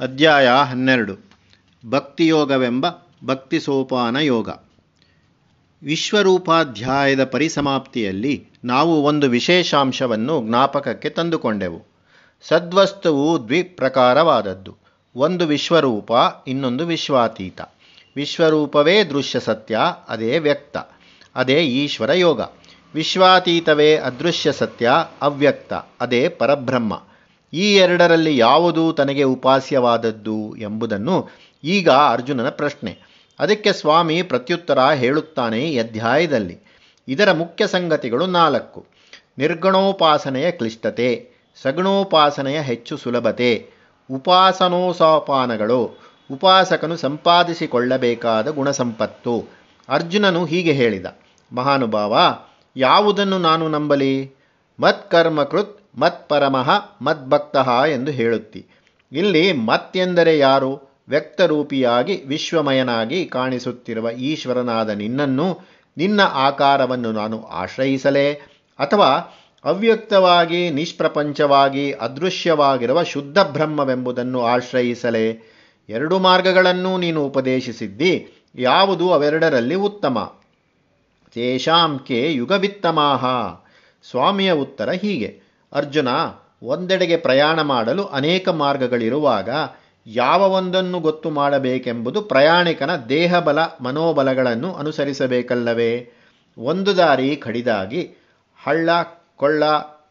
ಅಧ್ಯಾಯ ಹನ್ನೆರಡು. ಭಕ್ತಿಯೋಗವೆಂಬ ಭಕ್ತಿ ಸೋಪಾನ ಯೋಗ. ವಿಶ್ವರೂಪಾಧ್ಯಾಯದ ಪರಿಸಮಾಪ್ತಿಯಲ್ಲಿ ನಾವು ಒಂದು ವಿಶೇಷಾಂಶವನ್ನು ಜ್ಞಾಪಕಕ್ಕೆ ತಂದುಕೊಂಡೆವು. ಸದ್ವಸ್ತುವು ದ್ವಿಪ್ರಕಾರವಾದದ್ದು. ಒಂದು ವಿಶ್ವರೂಪ, ಇನ್ನೊಂದು ವಿಶ್ವಾತೀತ. ವಿಶ್ವರೂಪವೇ ದೃಶ್ಯ ಸತ್ಯ, ಅದೇ ವ್ಯಕ್ತ. ಅದೇ ಈಶ್ವರ ಯೋಗ. ವಿಶ್ವಾತೀತವೇ ಅದೃಶ್ಯ ಸತ್ಯ, ಅವ್ಯಕ್ತ. ಅದೇ ಪರಬ್ರಹ್ಮ. ಈ ಎರಡರಲ್ಲಿ ಯಾವುದು ತನಗೆ ಉಪಾಸ್ಯವಾದದ್ದು ಎಂಬುದನ್ನು ಈಗ ಅರ್ಜುನನ ಪ್ರಶ್ನೆ. ಅದಕ್ಕೆ ಸ್ವಾಮಿ ಪ್ರತ್ಯುತ್ತರ ಹೇಳುತ್ತಾನೆ ಈ ಅಧ್ಯಾಯದಲ್ಲಿ. ಇದರ ಮುಖ್ಯ ಸಂಗತಿಗಳು ನಾಲ್ಕು. ನಿರ್ಗಣೋಪಾಸನೆಯ ಕ್ಲಿಷ್ಟತೆ, ಸಗುಣೋಪಾಸನೆಯ ಹೆಚ್ಚು ಸುಲಭತೆ, ಉಪಾಸನೋಸೋಪಾನಗಳು, ಉಪಾಸಕನು ಸಂಪಾದಿಸಿಕೊಳ್ಳಬೇಕಾದ ಗುಣಸಂಪತ್ತು. ಅರ್ಜುನನು ಹೀಗೆ ಹೇಳಿದ, ಮಹಾನುಭಾವ, ಯಾವುದನ್ನು ನಾನು ನಂಬಲಿ? ಮತ್ಕರ್ಮಕೃತ್ ಮತ್ಪರಮಃ ಮದ್ಭಕ್ತಃ ಎಂದು ಹೇಳುತ್ತಿ. ಇಲ್ಲಿ ಮತ್ ಎಂದರೆ ಯಾರು? ವ್ಯಕ್ತರೂಪಿಯಾಗಿ ವಿಶ್ವಮಯನಾಗಿ ಕಾಣಿಸುತ್ತಿರುವ ಈಶ್ವರನಾದ ನಿನ್ನನ್ನು ನಿನ್ನ ಆಕಾರವನ್ನು ನಾನು ಆಶ್ರಯಿಸಲೇ ಅಥವಾ ಅವ್ಯಕ್ತವಾಗಿ, ನಿಷ್ಪ್ರಪಂಚವಾಗಿ, ಅದೃಶ್ಯವಾಗಿರುವ ಶುದ್ಧ ಬ್ರಹ್ಮವೆಂಬುದನ್ನು ಆಶ್ರಯಿಸಲೇ? ಎರಡು ಮಾರ್ಗಗಳನ್ನು ನೀನು ಉಪದೇಶಿಸಿದ್ದಿ. ಯಾವುದು ಅವೆರಡರಲ್ಲಿ ಉತ್ತಮ? ತೇಷಾಂಕೆ ಯುಗವಿತ್ತಮಾಹ. ಸ್ವಾಮಿಯ ಉತ್ತರ ಹೀಗೆ. ಅರ್ಜುನ ಒಂದೆಡೆಗೆ ಪ್ರಯಾಣ ಮಾಡಲು ಅನೇಕ ಮಾರ್ಗಗಳಿರುವಾಗ ಯಾವ ಒಂದನ್ನು ಗೊತ್ತು ಮಾಡಬೇಕೆಂಬುದು ಪ್ರಯಾಣಿಕನ ದೇಹಬಲ ಮನೋಬಲಗಳನ್ನು ಅನುಸರಿಸಬೇಕಲ್ಲವೇ? ಒಂದು ದಾರಿ ಕಡಿದಾಗಿ ಹಳ್ಳ, ಕೊಳ್ಳ,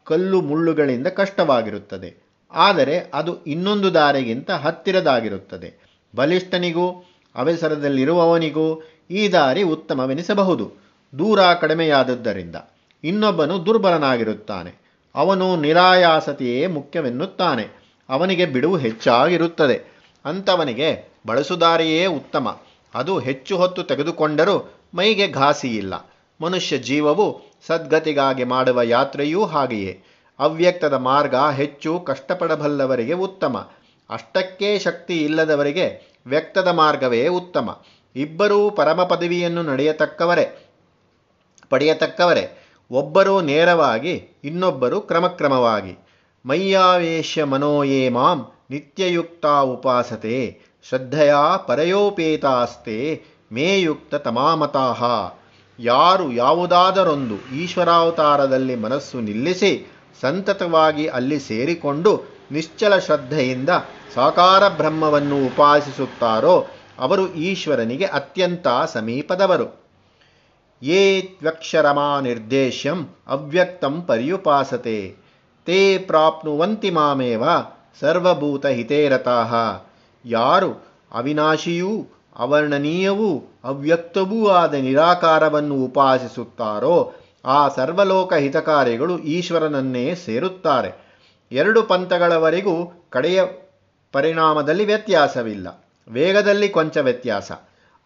ಕಲ್ಲು, ಮುಳ್ಳುಗಳಿಂದ ಕಷ್ಟವಾಗಿರುತ್ತದೆ. ಆದರೆ ಅದು ಇನ್ನೊಂದು ದಾರಿಗಿಂತ ಹತ್ತಿರದಾಗಿರುತ್ತದೆ. ಬಲಿಷ್ಠನಿಗೂ, ಅವಸರದಲ್ಲಿರುವವನಿಗೂ ಈ ದಾರಿ ಉತ್ತಮವೆನಿಸಬಹುದು. ದೂರ ಕಡಿಮೆಯಾದದ್ದರಿಂದ ಇನ್ನೊಬ್ಬನು ದುರ್ಬಲನಾಗಿರುತ್ತಾನೆ. ಅವನು ನಿರಾಯಾಸತೆಯೇ ಮುಖ್ಯವೆನ್ನುತ್ತಾನೆ. ಅವನಿಗೆ ಬಿಡುವು ಹೆಚ್ಚಾಗಿರುತ್ತದೆ. ಅಂಥವನಿಗೆ ಬಳಸುದಾರಿಯೇ ಉತ್ತಮ. ಅದು ಹೆಚ್ಚು ಹೊತ್ತು ತೆಗೆದುಕೊಂಡರೂ ಮೈಗೆ ಘಾಸಿಯಿಲ್ಲ. ಮನುಷ್ಯ ಜೀವವು ಸದ್ಗತಿಗಾಗಿ ಮಾಡುವ ಯಾತ್ರೆಯೂ ಹಾಗೆಯೇ. ಅವ್ಯಕ್ತದ ಮಾರ್ಗ ಹೆಚ್ಚು ಕಷ್ಟಪಡಬಲ್ಲವರಿಗೆ ಉತ್ತಮ. ಅಷ್ಟಕ್ಕೇ ಶಕ್ತಿ ಇಲ್ಲದವರಿಗೆ ವ್ಯಕ್ತದ ಮಾರ್ಗವೇ ಉತ್ತಮ. ಇಬ್ಬರೂ ಪರಮ ಪದವಿಯನ್ನು ನಡೆಯತಕ್ಕವರೇ, ಪಡೆಯತಕ್ಕವರೇ. ಒಬ್ಬರು ನೇರವಾಗಿ, ಇನ್ನೊಬ್ಬರು ಕ್ರಮಕ್ರಮವಾಗಿ. ಮಯ್ಯಾವೇಶ್ಯ ಮನೋಯೇ ಮಾಂ, ನಿತ್ಯಯುಕ್ತ ಉಪಾಸತೆ. ಶ್ರದ್ಧೆಯ ಪರಯೋಪೇತಾಸ್ತೆ, ಮೇಯುಕ್ತ ತಮಾಮತಾಹ ಯಾರು ಯಾವುದಾದರೊಂದು ಈಶ್ವರಾವತಾರದಲ್ಲಿ ಮನಸ್ಸು ನಿಲ್ಲಿಸಿ, ಸಂತತವಾಗಿ ಅಲ್ಲಿ ಸೇರಿಕೊಂಡು ನಿಶ್ಚಲ ಶ್ರದ್ಧೆಯಿಂದ ಸಾಕಾರ ಬ್ರಹ್ಮವನ್ನು ಉಪಾಸಿಸುತ್ತಾರೋ, ಅವರು ಈಶ್ವರನಿಗೆ ಅತ್ಯಂತ ಸಮೀಪದವರು. ಯೇ ತ್ವಕ್ಷರಮಾ ನಿರ್ದೇಶ್ಯಂ ಅವ್ಯಕ್ತಂ ಪರ್ಯುಪಾಸತೆ. ತೇ ಪ್ರಾಪ್ನುವಂತಿ ಮಾಮೇವ ಸರ್ವಭೂತ ಹಿತೇರತಾಹ ಯಾರು ಅವಿನಾಶಿಯೂ ಅವರ್ಣನೀಯವೂ ಅವ್ಯಕ್ತವೂ ಆದ ನಿರಾಕಾರವನ್ನು ಉಪಾಸಿಸುತ್ತಾರೋ ಆ ಸರ್ವಲೋಕ ಹಿತಕಾರಿಗಳು ಈಶ್ವರನನ್ನೇ ಸೇರುತ್ತಾರೆ. ಎರಡು ಪಂಥಗಳವರೆಗೂ ಕಡೆಯ ಪರಿಣಾಮದಲ್ಲಿ ವ್ಯತ್ಯಾಸವಿಲ್ಲ. ವೇಗದಲ್ಲಿ ಕೊಂಚ ವ್ಯತ್ಯಾಸ.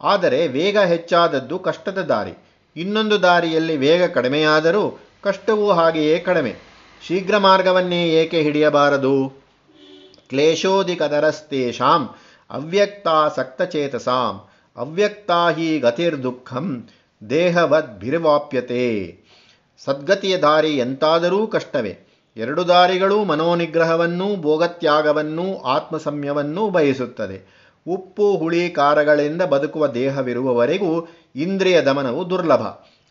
ಆದರೆ ವೇಗ ಹೆಚ್ಚಾದದ್ದು ಕಷ್ಟದ ದಾರಿ. ಇನ್ನೊಂದು ದಾರಿಯಲ್ಲಿ ವೇಗ ಕಡಿಮೆಯಾದರೂ ಕಷ್ಟವೂ ಹಾಗೆಯೇ ಕಡಿಮೆ. ಶೀಘ್ರ ಮಾರ್ಗವನ್ನೇ ಏಕೆ ಹಿಡಿಯಬಾರದು? ಕ್ಲೇಶೋದಿಕದರಸ್ತೇಷಾಂ ಅವ್ಯಕ್ತಾಸಕ್ತಚೇತಸಾಂ ಅವ್ಯಕ್ತಾ ಹಿ ಗತಿರ್ದುಃಖಂ, ದೇಹವದ್ಭಿರ್ವಾಪ್ಯತೆ. ಸದ್ಗತಿಯ ದಾರಿ ಎಂತಾದರೂ ಕಷ್ಟವೇ. ಎರಡು ದಾರಿಗಳೂ ಮನೋನಿಗ್ರಹವನ್ನೂ ಭೋಗತ್ಯಾಗವನ್ನೂ ಆತ್ಮಸಮ್ಯವನ್ನೂ ಬಯಸುತ್ತದೆ. ಉಪ್ಪು, ಹುಳಿ, ಖಾರಗಳಿಂದ ಬದುಕುವ ದೇಹವಿರುವವರೆಗೂ ಇಂದ್ರಿಯ ದಮನವು ದುರ್ಲಭ.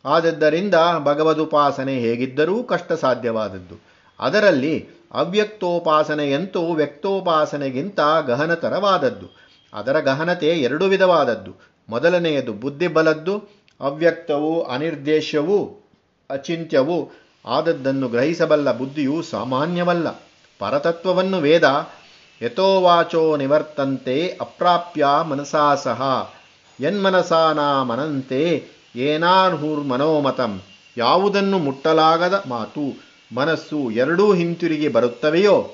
ಆದದ್ದರಿಂದ ಭಗವದುಪಾಸನೆ ಹೇಗಿದ್ದರೂ ಕಷ್ಟ ಸಾಧ್ಯವಾದದ್ದು ಅದರಲ್ಲಿ ಅವ್ಯಕ್ತೋಪಾಸನೆಯಂತೂ ವ್ಯಕ್ತೋಪಾಸನೆಗಿಂತ ಗಹನತರವಾದದ್ದು. ಅದರ ಗಹನತೆ ಎರಡು ವಿಧವಾದದ್ದು. ಮೊದಲನೆಯದು ಬುದ್ಧಿಬಲದ್ದು, ಅವ್ಯಕ್ತವು ಅನಿರ್ದೇಶ್ಯವೂ ಅಚಿಂತ್ಯವೂ ಆದದ್ದನ್ನು ಗ್ರಹಿಸಬಲ್ಲ ಬುದ್ಧಿಯು ಸಾಮಾನ್ಯವಲ್ಲ. ಪರತತ್ವವನ್ನು ವೇದ ಯಥೋವಾಚೋ ನಿವರ್ತಂತೆ ಅಪ್ರಾಪ್ಯ ಮನಸಾ ಸಹ ಯನ್ಮನಸಾನಾಮನಂತೆ ಏನಾರ್ಹುರ್ಮನೋಮತಂ ಯಾವುದನ್ನು ಮುಟ್ಟಲಾಗದ ಮಾತು ಮನಸ್ಸು ಎರಡೂ ಹಿಂತಿರುಗಿ ಬರುತ್ತವೆಯೋ?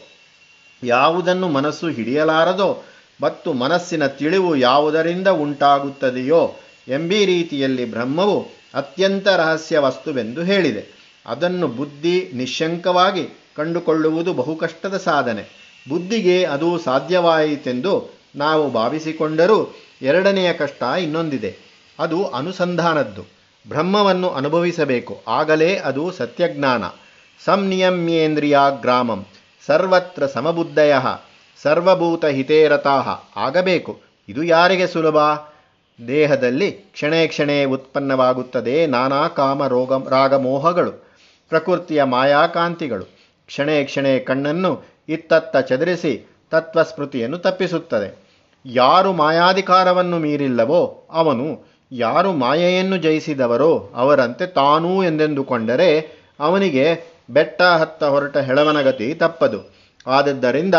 ಯಾವುದನ್ನು ಮನಸ್ಸು ಹಿಡಿಯಲಾರದೋ? ಮತ್ತು ಮನಸ್ಸಿನ ತಿಳಿವು ಯಾವುದರಿಂದ ಉಂಟಾಗುತ್ತದೆಯೋ? ಎಂಬೀ ರೀತಿಯಲ್ಲಿ ಬ್ರಹ್ಮವು ಅತ್ಯಂತ ರಹಸ್ಯ ವಸ್ತುವೆಂದು ಹೇಳಿದೆ. ಅದನ್ನು ಬುದ್ಧಿ ನಿಶಂಕವಾಗಿ ಕಂಡುಕೊಳ್ಳುವುದು ಬಹುಕಷ್ಟದ ಸಾಧನೆ. ಬುದ್ಧಿಗೆ ಅದು ಸಾಧ್ಯವಾಯಿತೆಂದು ನಾವು ಭಾವಿಸಿಕೊಂಡರೂ ಎರಡನೆಯ ಕಷ್ಟ ಇನ್ನೊಂದಿದೆ. ಅದು ಅನುಸಂಧಾನದ್ದು. ಬ್ರಹ್ಮವನ್ನು ಅನುಭವಿಸಬೇಕು. ಆಗಲೇ ಅದು ಸತ್ಯಜ್ಞಾನ. ಸಂನಿಯಮ್ಯೇಂದ್ರಿಯಾಗ್ರಾಮಂ ಸರ್ವತ್ರ ಸಮಬುದ್ಧಯ. ಸರ್ವಭೂತ ಹಿತೇರತಾ. ಆಗಬೇಕು. ಇದು ಯಾರಿಗೆ ಸುಲಭ? ದೇಹದಲ್ಲಿ ಕ್ಷಣೇ ಕ್ಷಣೇ ಉತ್ಪನ್ನವಾಗುತ್ತದೆ ನಾನಾ ಕಾಮ ರೋಗ ರಾಗಮೋಹಗಳು ಪ್ರಕೃತಿಯ ಮಾಯಾಕಾಂತಿಗಳು. ಕ್ಷಣೇ ಕ್ಷಣೇ ಕಣ್ಣನ್ನು ಇತ್ತತ್ತ ಚದರಿಸಿ ತತ್ವಸ್ಮೃತಿಯನ್ನು ತಪ್ಪಿಸುತ್ತದೆ. ಯಾರು ಮಾಯಾಧಿಕಾರವನ್ನು ಮೀರಿಲ್ಲವೋ ಅವನು ಯಾರು ಮಾಯೆಯನ್ನು ಜಯಿಸಿದವರೋ ಅವರಂತೆ ತಾನೂ ಎಂದೆಂದುಕೊಂಡರೆ ಅವನಿಗೆ ಬೆಟ್ಟ ಹತ್ತ ಹೊರಟ ಹೆಳವನಗತಿ ತಪ್ಪದು. ಆದದ್ದರಿಂದ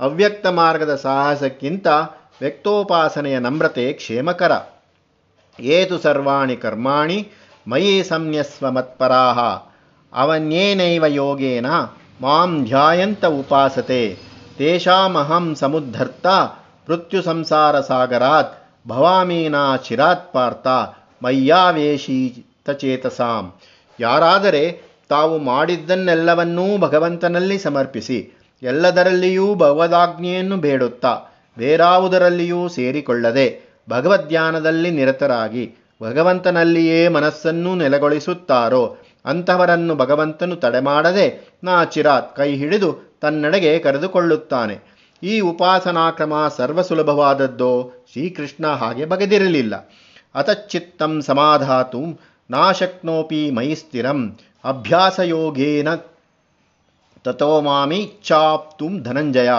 ಅವ್ಯಕ್ತ ಮಾರ್ಗದ ಸಾಹಸಕ್ಕಿಂತ ವ್ಯಕ್ತೋಪಾಸನೆಯ ನಮ್ರತೆ ಕ್ಷೇಮಕರ. ಏತು ಸರ್ವಾಣಿ ಕರ್ಮಾಣಿ ಮಯಿ ಸಂನ್ಯಸ್ವ ಮತ್ಪರಾಹ. ಅವನ್ಯೇನೈವ ಯೋಗೇನ ಮಾಂ ಧ್ಯಾಯಂತ ಉಪಾಸತೆ, ತೇಷಾಮಹಂ ಸಮುದ್ಧರ್ತ, ಮೃತ್ಯು ಸಂಸಾರ ಸಾಗರಾತ್, ಭವಾಮೀನಾ ಚಿರಾತ್ ಪಾರ್ಥ ಮಯ್ಯಾವೇಶೀತಚೇತಸಾಂ ಯಾರಾದರೆ ತಾವು ಮಾಡಿದ್ದನ್ನೆಲ್ಲವನ್ನೂ ಭಗವಂತನಲ್ಲಿ ಸಮರ್ಪಿಸಿ, ಎಲ್ಲದರಲ್ಲಿಯೂ ಭಗವದಾಜ್ಞೆಯನ್ನು ಬೇಡುತ್ತಾ, ಬೇರಾವುದರಲ್ಲಿಯೂ ಸೇರಿಕೊಳ್ಳದೆ ಭಗವದ್ಧ್ಯಾನದಲ್ಲಿ ನಿರತರಾಗಿ, ಭಗವಂತನಲ್ಲಿಯೇ ಮನಸ್ಸನ್ನು ನೆಲೆಗೊಳಿಸುತ್ತಾರೋ ಅಂತಹವರನ್ನು ಭಗವಂತನು ತಡೆಮಾಡದೆ ನಾಚಿರಾತ್ ಕೈ ಹಿಡಿದು ತನ್ನಡೆಗೆ ಕರೆದುಕೊಳ್ಳುತ್ತಾನೆ. ಈ ಉಪಾಸನಾಕ್ರಮ ಸರ್ವಸುಲಭವಾದದ್ದೋ ಶ್ರೀಕೃಷ್ಣ ಹಾಗೆ ಬಗೆದಿರಲಿಲ್ಲ. ಅತಚ್ಚಿತ್ತಂ ಸಮಾಧಾತು ನಾಶಕ್ನೋಪಿ ಮೈ ಸ್ಥಿರಂ ಅಭ್ಯಾಸಯೋಗೇನ ತಥೋ ಮಾಮಿಚ್ಛಾಪ್ತುಂ ಧನಂಜಯ.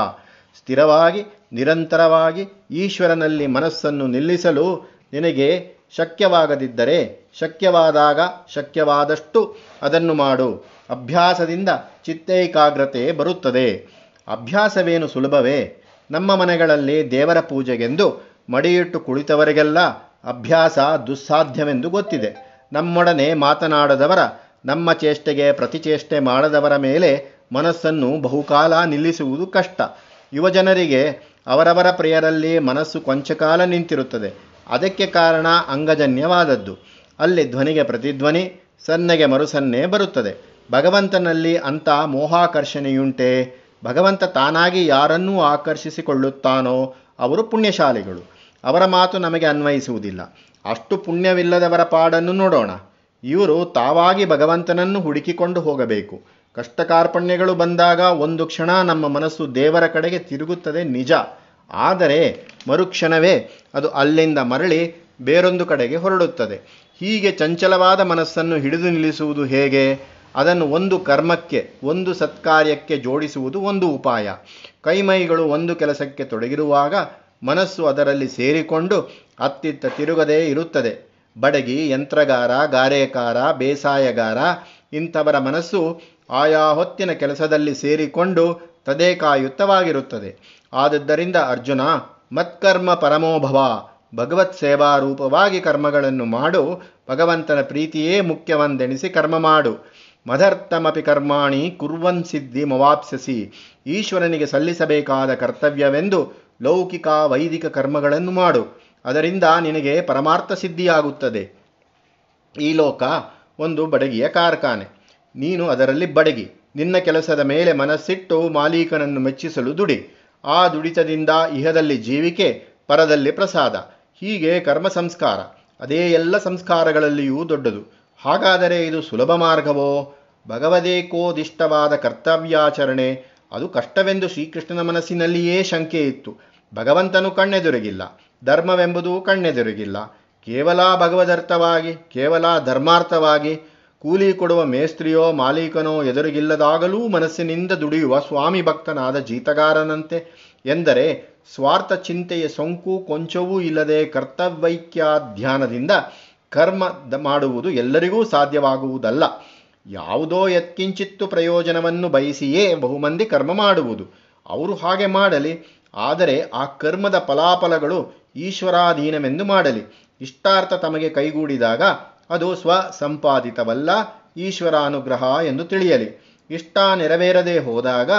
ಸ್ಥಿರವಾಗಿ ನಿರಂತರವಾಗಿ ಈಶ್ವರನಲ್ಲಿ ಮನಸ್ಸನ್ನು ನಿಲ್ಲಿಸಲು ನಿನಗೆ ಶಕ್ಯವಾಗದಿದ್ದರೆ, ಶಕ್ಯವಾದಾಗ ಶಕ್ಯವಾದಷ್ಟು ಅದನ್ನು ಮಾಡು. ಅಭ್ಯಾಸದಿಂದ ಚಿತ್ತೈಕಾಗ್ರತೆ ಬರುತ್ತದೆ. ಅಭ್ಯಾಸವೇನು ಸುಲಭವೇ? ನಮ್ಮ ಮನೆಗಳಲ್ಲಿ ದೇವರ ಪೂಜೆಗೆಂದು ಮಡಿಯಿಟ್ಟು ಕುಳಿತವರಿಗೆಲ್ಲ ಅಭ್ಯಾಸ ದುಸ್ಸಾಧ್ಯವೆಂದು ಗೊತ್ತಿದೆ. ನಮ್ಮೊಡನೆ ಮಾತನಾಡದವರ, ನಮ್ಮ ಚೇಷ್ಟೆಗೆ ಪ್ರತಿಚೇಷ್ಟೆ ಮಾಡದವರ ಮೇಲೆ ಮನಸ್ಸನ್ನು ಬಹುಕಾಲ ನಿಲ್ಲಿಸುವುದು ಕಷ್ಟ. ಯುವಜನರಿಗೆ ಅವರವರ ಪ್ರಿಯರಲ್ಲಿ ಮನಸ್ಸು ಕೊಂಚಕಾಲ ನಿಂತಿರುತ್ತದೆ. ಅದಕ್ಕೆ ಕಾರಣ ಅಂಗಜನ್ಯವಾದದ್ದು. ಅಲ್ಲಿ ಧ್ವನಿಗೆ ಪ್ರತಿಧ್ವನಿ, ಸನ್ನೆಗೆ ಮರುಸನ್ನೆ ಬರುತ್ತದೆ. ಭಗವಂತನಲ್ಲಿ ಅಂಥ ಮೋಹಾಕರ್ಷಣೆಯುಂಟೆ. ಭಗವಂತ ತಾನಾಗಿ ಯಾರನ್ನೂ ಆಕರ್ಷಿಸಿಕೊಳ್ಳುತ್ತಾನೋ ಅವರು ಪುಣ್ಯಶಾಲಿಗಳು. ಅವರ ಮಾತು ನಮಗೆ ಅನ್ವಯಿಸುವುದಿಲ್ಲ. ಅಷ್ಟು ಪುಣ್ಯವಿಲ್ಲದವರ ಪಾಡನ್ನು ನೋಡೋಣ. ಇವರು ತಾವಾಗಿ ಭಗವಂತನನ್ನು ಹುಡುಕಿಕೊಂಡು ಹೋಗಬೇಕು. ಕಷ್ಟಕಾರ್ಪಣ್ಯಗಳು ಬಂದಾಗ ಒಂದು ಕ್ಷಣ ನಮ್ಮ ಮನಸ್ಸು ದೇವರ ಕಡೆಗೆ ತಿರುಗುತ್ತದೆ ನಿಜ. ಆದರೆ ಮರುಕ್ಷಣವೇ ಅದು ಅಲ್ಲಿಂದ ಮರಳಿ ಬೇರೊಂದು ಕಡೆಗೆ ಹೊರಡುತ್ತದೆ. ಹೀಗೆ ಚಂಚಲವಾದ ಮನಸ್ಸನ್ನು ಹಿಡಿದು ನಿಲ್ಲಿಸುವುದು ಹೇಗೆ? ಅದನ್ನು ಒಂದು ಕರ್ಮಕ್ಕೆ, ಒಂದು ಸತ್ಕಾರ್ಯಕ್ಕೆ ಜೋಡಿಸುವುದು ಒಂದು ಉಪಾಯ. ಕೈಮೈಗಳು ಒಂದು ಕೆಲಸಕ್ಕೆ ತೊಡಗಿರುವಾಗ ಮನಸ್ಸು ಅದರಲ್ಲಿ ಸೇರಿಕೊಂಡು ಅತ್ತಿತ್ತ ತಿರುಗದೇ ಇರುತ್ತದೆ. ಬಡಗಿ, ಯಂತ್ರಗಾರ, ಗಾರೆಕಾರ, ಬೇಸಾಯಗಾರ, ಇಂಥವರ ಮನಸ್ಸು ಆಯಾ ಹೊತ್ತಿನ ಕೆಲಸದಲ್ಲಿ ಸೇರಿಕೊಂಡು ತದೇಕಾಯುಕ್ತವಾಗಿರುತ್ತದೆ. ಆದದ್ದರಿಂದ ಅರ್ಜುನ, ಮತ್ಕರ್ಮ ಪರಮೋಭವ ಭಗವತ್ ಸೇವಾ ರೂಪವಾಗಿ ಕರ್ಮಗಳನ್ನು ಮಾಡು, ಭಗವಂತನ ಪ್ರೀತಿಯೇ ಮುಖ್ಯವಂದೆಣಿಸಿ ಕರ್ಮ ಮಾಡು. ಮದರ್ಥಮಪಿ ಕರ್ಮಾಣಿ ಕುರ್ವನ್ ಸಿದ್ಧಿ ಮವಾಪ್ಸಸಿ ಈಶ್ವರನಿಗೆ ಸಲ್ಲಿಸಬೇಕಾದ ಕರ್ತವ್ಯವೆಂದು ಲೌಕಿಕ ವೈದಿಕ ಕರ್ಮಗಳನ್ನು ಮಾಡು. ಅದರಿಂದ ನಿನಗೆ ಪರಮಾರ್ಥ ಸಿದ್ಧಿಯಾಗುತ್ತದೆ. ಈ ಲೋಕ ಒಂದು ಬಡಗಿಯ ಕಾರ್ಖಾನೆ. ನೀನು ಅದರಲ್ಲಿ ಬಡಗಿ. ನಿನ್ನ ಕೆಲಸದ ಮೇಲೆ ಮನಸ್ಸಿಟ್ಟು ಮಾಲೀಕನನ್ನು ಮೆಚ್ಚಿಸಲು ದುಡಿ. ಆ ದುಡಿತದಿಂದ ಇಹದಲ್ಲಿ ಜೀವಿಕೆ, ಪರದಲ್ಲಿ ಪ್ರಸಾದ. ಹೀಗೆ ಕರ್ಮ ಸಂಸ್ಕಾರ ಅದೇ ಎಲ್ಲ ಸಂಸ್ಕಾರಗಳಲ್ಲಿಯೂ ದೊಡ್ಡದು. ಹಾಗಾದರೆ ಇದು ಸುಲಭ ಮಾರ್ಗವೋ? ಭಗವದೇಕೋದಿಷ್ಟವಾದ ಕರ್ತವ್ಯಾಚರಣೆ. ಅದು ಕಷ್ಟವೆಂದು ಶ್ರೀಕೃಷ್ಣನ ಮನಸ್ಸಿನಲ್ಲಿಯೇ ಶಂಕೆ ಇತ್ತು. ಭಗವಂತನು ಕಣ್ಣೆದುರಿಗಿಲ್ಲ. ಧರ್ಮವೆಂಬುದು ಕಣ್ಣೆದುರಿಗಿಲ್ಲ. ಕೇವಲ ಭಗವದರ್ಥವಾಗಿ, ಕೇವಲ ಧರ್ಮಾರ್ಥವಾಗಿ ಕೂಲಿ ಕೊಡುವ ಮೇಸ್ತ್ರಿಯೋ ಮಾಲೀಕನೋ ಎದುರಿಗಿಲ್ಲದಾಗಲೂ ಮನಸ್ಸಿನಿಂದ ದುಡಿಯುವ ಸ್ವಾಮಿ ಭಕ್ತನಾದ ಜೀತಗಾರನಂತೆ ಎಂದರೆ ಸ್ವಾರ್ಥ ಚಿಂತೆಯ ಸೋಂಕು ಕೊಂಚವೂ ಇಲ್ಲದೆ ಕರ್ತವ್ಯೈಕ್ಯಾಧ್ಯಾನದಿಂದ ಕರ್ಮ ಮಾಡುವುದು ಎಲ್ಲರಿಗೂ ಸಾಧ್ಯವಾಗುವುದಲ್ಲ. ಯಾವುದೋ ಯತ್ಕಿಂಚಿತ್ತು ಪ್ರಯೋಜನವನ್ನು ಬಯಸಿಯೇ ಬಹುಮಂದಿ ಕರ್ಮ ಮಾಡುವುದು. ಅವರು ಹಾಗೆ ಮಾಡಲಿ, ಆದರೆ ಆ ಕರ್ಮದ ಫಲಾಫಲಗಳು ಈಶ್ವರಾಧೀನವೆಂದು ಮಾಡಲಿ. ಇಷ್ಟಾರ್ಥ ತಮಗೆ ಕೈಗೂಡಿದಾಗ ಅದು ಸ್ವ ಸಂಪಾದಿತವಲ್ಲ ಈಶ್ವರಾನುಗ್ರಹ ಎಂದು ತಿಳಿಯಲಿ. ಇಷ್ಟ ನೆರವೇರದೆ ಹೋದಾಗ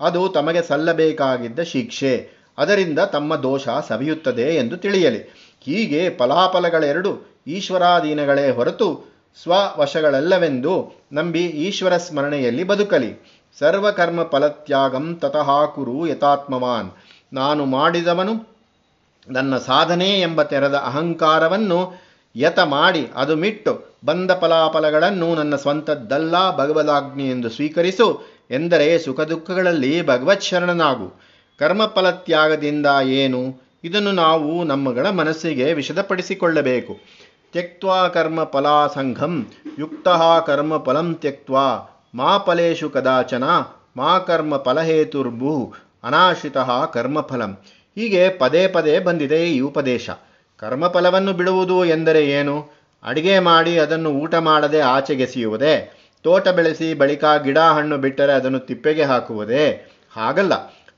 ಅದು ತಮಗೆ ಸಲ್ಲಬೇಕಾಗಿದ್ದ ಶಿಕ್ಷೆ. ಅದರಿಂದ ತಮ್ಮ ದೋಷ ಸವಿಯುತ್ತದೆ ಎಂದು ತಿಳಿಯಲಿ. ಹೀಗೆ ಫಲಾಫಲಗಳೆರಡು ಈಶ್ವರಾಧೀನಗಳೇ ಹೊರತು ಸ್ವವಶಗಳಲ್ಲವೆಂದು ನಂಬಿ ಈಶ್ವರ ಸ್ಮರಣೆಯಲ್ಲಿ ಬದುಕಲಿ. ಸರ್ವಕರ್ಮ ಫಲತ್ಯಾಗಂ ತತಃ ಕುರು ಯಥಾತ್ಮವಾನ್. ನಾನು ಮಾಡಿದವನು ನನ್ನ ಸಾಧನೆ ಎಂಬ ತೆರೆದ ಅಹಂಕಾರವನ್ನು ಯತ ಮಾಡಿ ಅದು ಮಿಟ್ಟು. ಬಂದ ಫಲಾಫಲಗಳನ್ನು ನನ್ನ ಸ್ವಂತದ್ದಲ್ಲ ಭಗವದಾಜ್ಞೆ ಎಂದು ಸ್ವೀಕರಿಸು ಎಂದರೆ ಸುಖ ದುಃಖಗಳಲ್ಲಿ ಭಗವತ್ ಶರಣನಾಗು. ಕರ್ಮಫಲತ್ಯಾಗದಿಂದ ಏನು? ಇದನ್ನು ನಾವು ನಮ್ಮಗಳ ಮನಸ್ಸಿಗೆ ವಿಷದಪಡಿಸಿಕೊಳ್ಳಬೇಕು. ತ್ಯಕ್ವಾ ಕರ್ಮ ಫಲಾಸಂಘಂ ಯುಕ್ತ ಕರ್ಮ ಫಲಂ ತ್ಯಕ್ವಾ ಮಾ ಫಲೇಶು ಕದಾಚನ, ಮಾ ಕರ್ಮ ಫಲಹೇತುರ್ಭು, ಅನಾಶ್ರಿತ ಕರ್ಮಫಲಂ. ಹೀಗೆ ಪದೇ ಪದೇ ಬಂದಿದೆ ಈ ಉಪದೇಶ. ಕರ್ಮಫಲವನ್ನು ಬಿಡುವುದು ಎಂದರೆ ಏನು? ಅಡಿಗೆ ಮಾಡಿ ಅದನ್ನು ಊಟ ಮಾಡದೆ ಆಚೆಗೆಸೆಯುವುದೇ ತೋಟ ಬೆಳೆಸಿ ಬಳಿಕ ಗಿಡ ಹಣ್ಣು ಬಿಟ್ಟರೆ ಅದನ್ನು ತಿಪ್ಪೆಗೆ ಹಾಕುವುದೇ? ಹಾಗಲ್ಲ.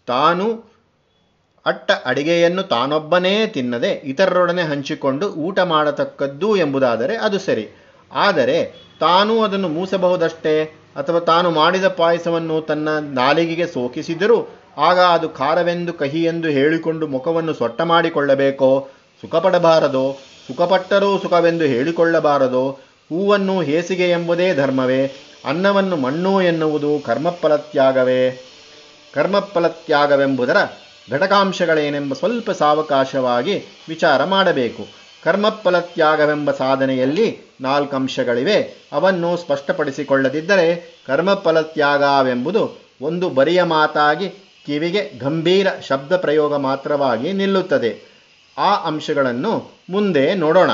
ತಾನು ಅಟ್ಟ ಅಡಿಗೆಯನ್ನು ತಾನೊಬ್ಬನೇ ತಿನ್ನದೆ ಇತರರೊಡನೆ ಹಂಚಿಕೊಂಡು ಊಟ ಮಾಡತಕ್ಕದ್ದು ಎಂಬುದಾದರೆ ಅದು ಸರಿ. ಆದರೆ ತಾನೂ ಅದನ್ನು ಮೂಸಬಹುದಷ್ಟೇ? ಅಥವಾ ತಾನು ಮಾಡಿದ ಪಾಯಸವನ್ನು ತನ್ನ ನಾಲಿಗೆಗೆ ಸೋಕಿಸಿದರೂ ಆಗ ಅದು ಖಾರವೆಂದು ಕಹಿ ಎಂದು ಹೇಳಿಕೊಂಡು ಮುಖವನ್ನು ಸೊಟ್ಟ ಮಾಡಿಕೊಳ್ಳಬೇಕೋ? ಸುಖಪಡಬಾರದೋ, ಸುಖಪಟ್ಟರೂ ಸುಖವೆಂದು ಹೇಳಿಕೊಳ್ಳಬಾರದೋ, ಹೂವನ್ನು ಹೇಸಿಗೆ ಎಂಬುದೇ ಧರ್ಮವೇ, ಅನ್ನವನ್ನು ಮಣ್ಣು ಎನ್ನುವುದು ಕರ್ಮಫಲತ್ಯಾಗವೇ. ಕರ್ಮಫಲತ್ಯಾಗವೆಂಬುದರ ಘಟಕಾಂಶಗಳೇನೆಂಬ ಸ್ವಲ್ಪ ಸಾವಕಾಶವಾಗಿ ವಿಚಾರ ಮಾಡಬೇಕು. ಕರ್ಮಫಲತ್ಯಾಗವೆಂಬ ಸಾಧನೆಯಲ್ಲಿ ನಾಲ್ಕು ಅಂಶಗಳಿವೆ ಅವನ್ನು ಸ್ಪಷ್ಟಪಡಿಸಿಕೊಳ್ಳದಿದ್ದರೆ ಕರ್ಮಫಲತ್ಯಾಗವೆಂಬುದು ಒಂದು ಬರಿಯ ಮಾತಾಗಿ ಕಿವಿಗೆ ಗಂಭೀರ ಶಬ್ದ ಪ್ರಯೋಗ ಮಾತ್ರವಾಗಿ ನಿಲ್ಲುತ್ತದೆ. ಆ ಅಂಶಗಳನ್ನು ಮುಂದೆ ನೋಡೋಣ.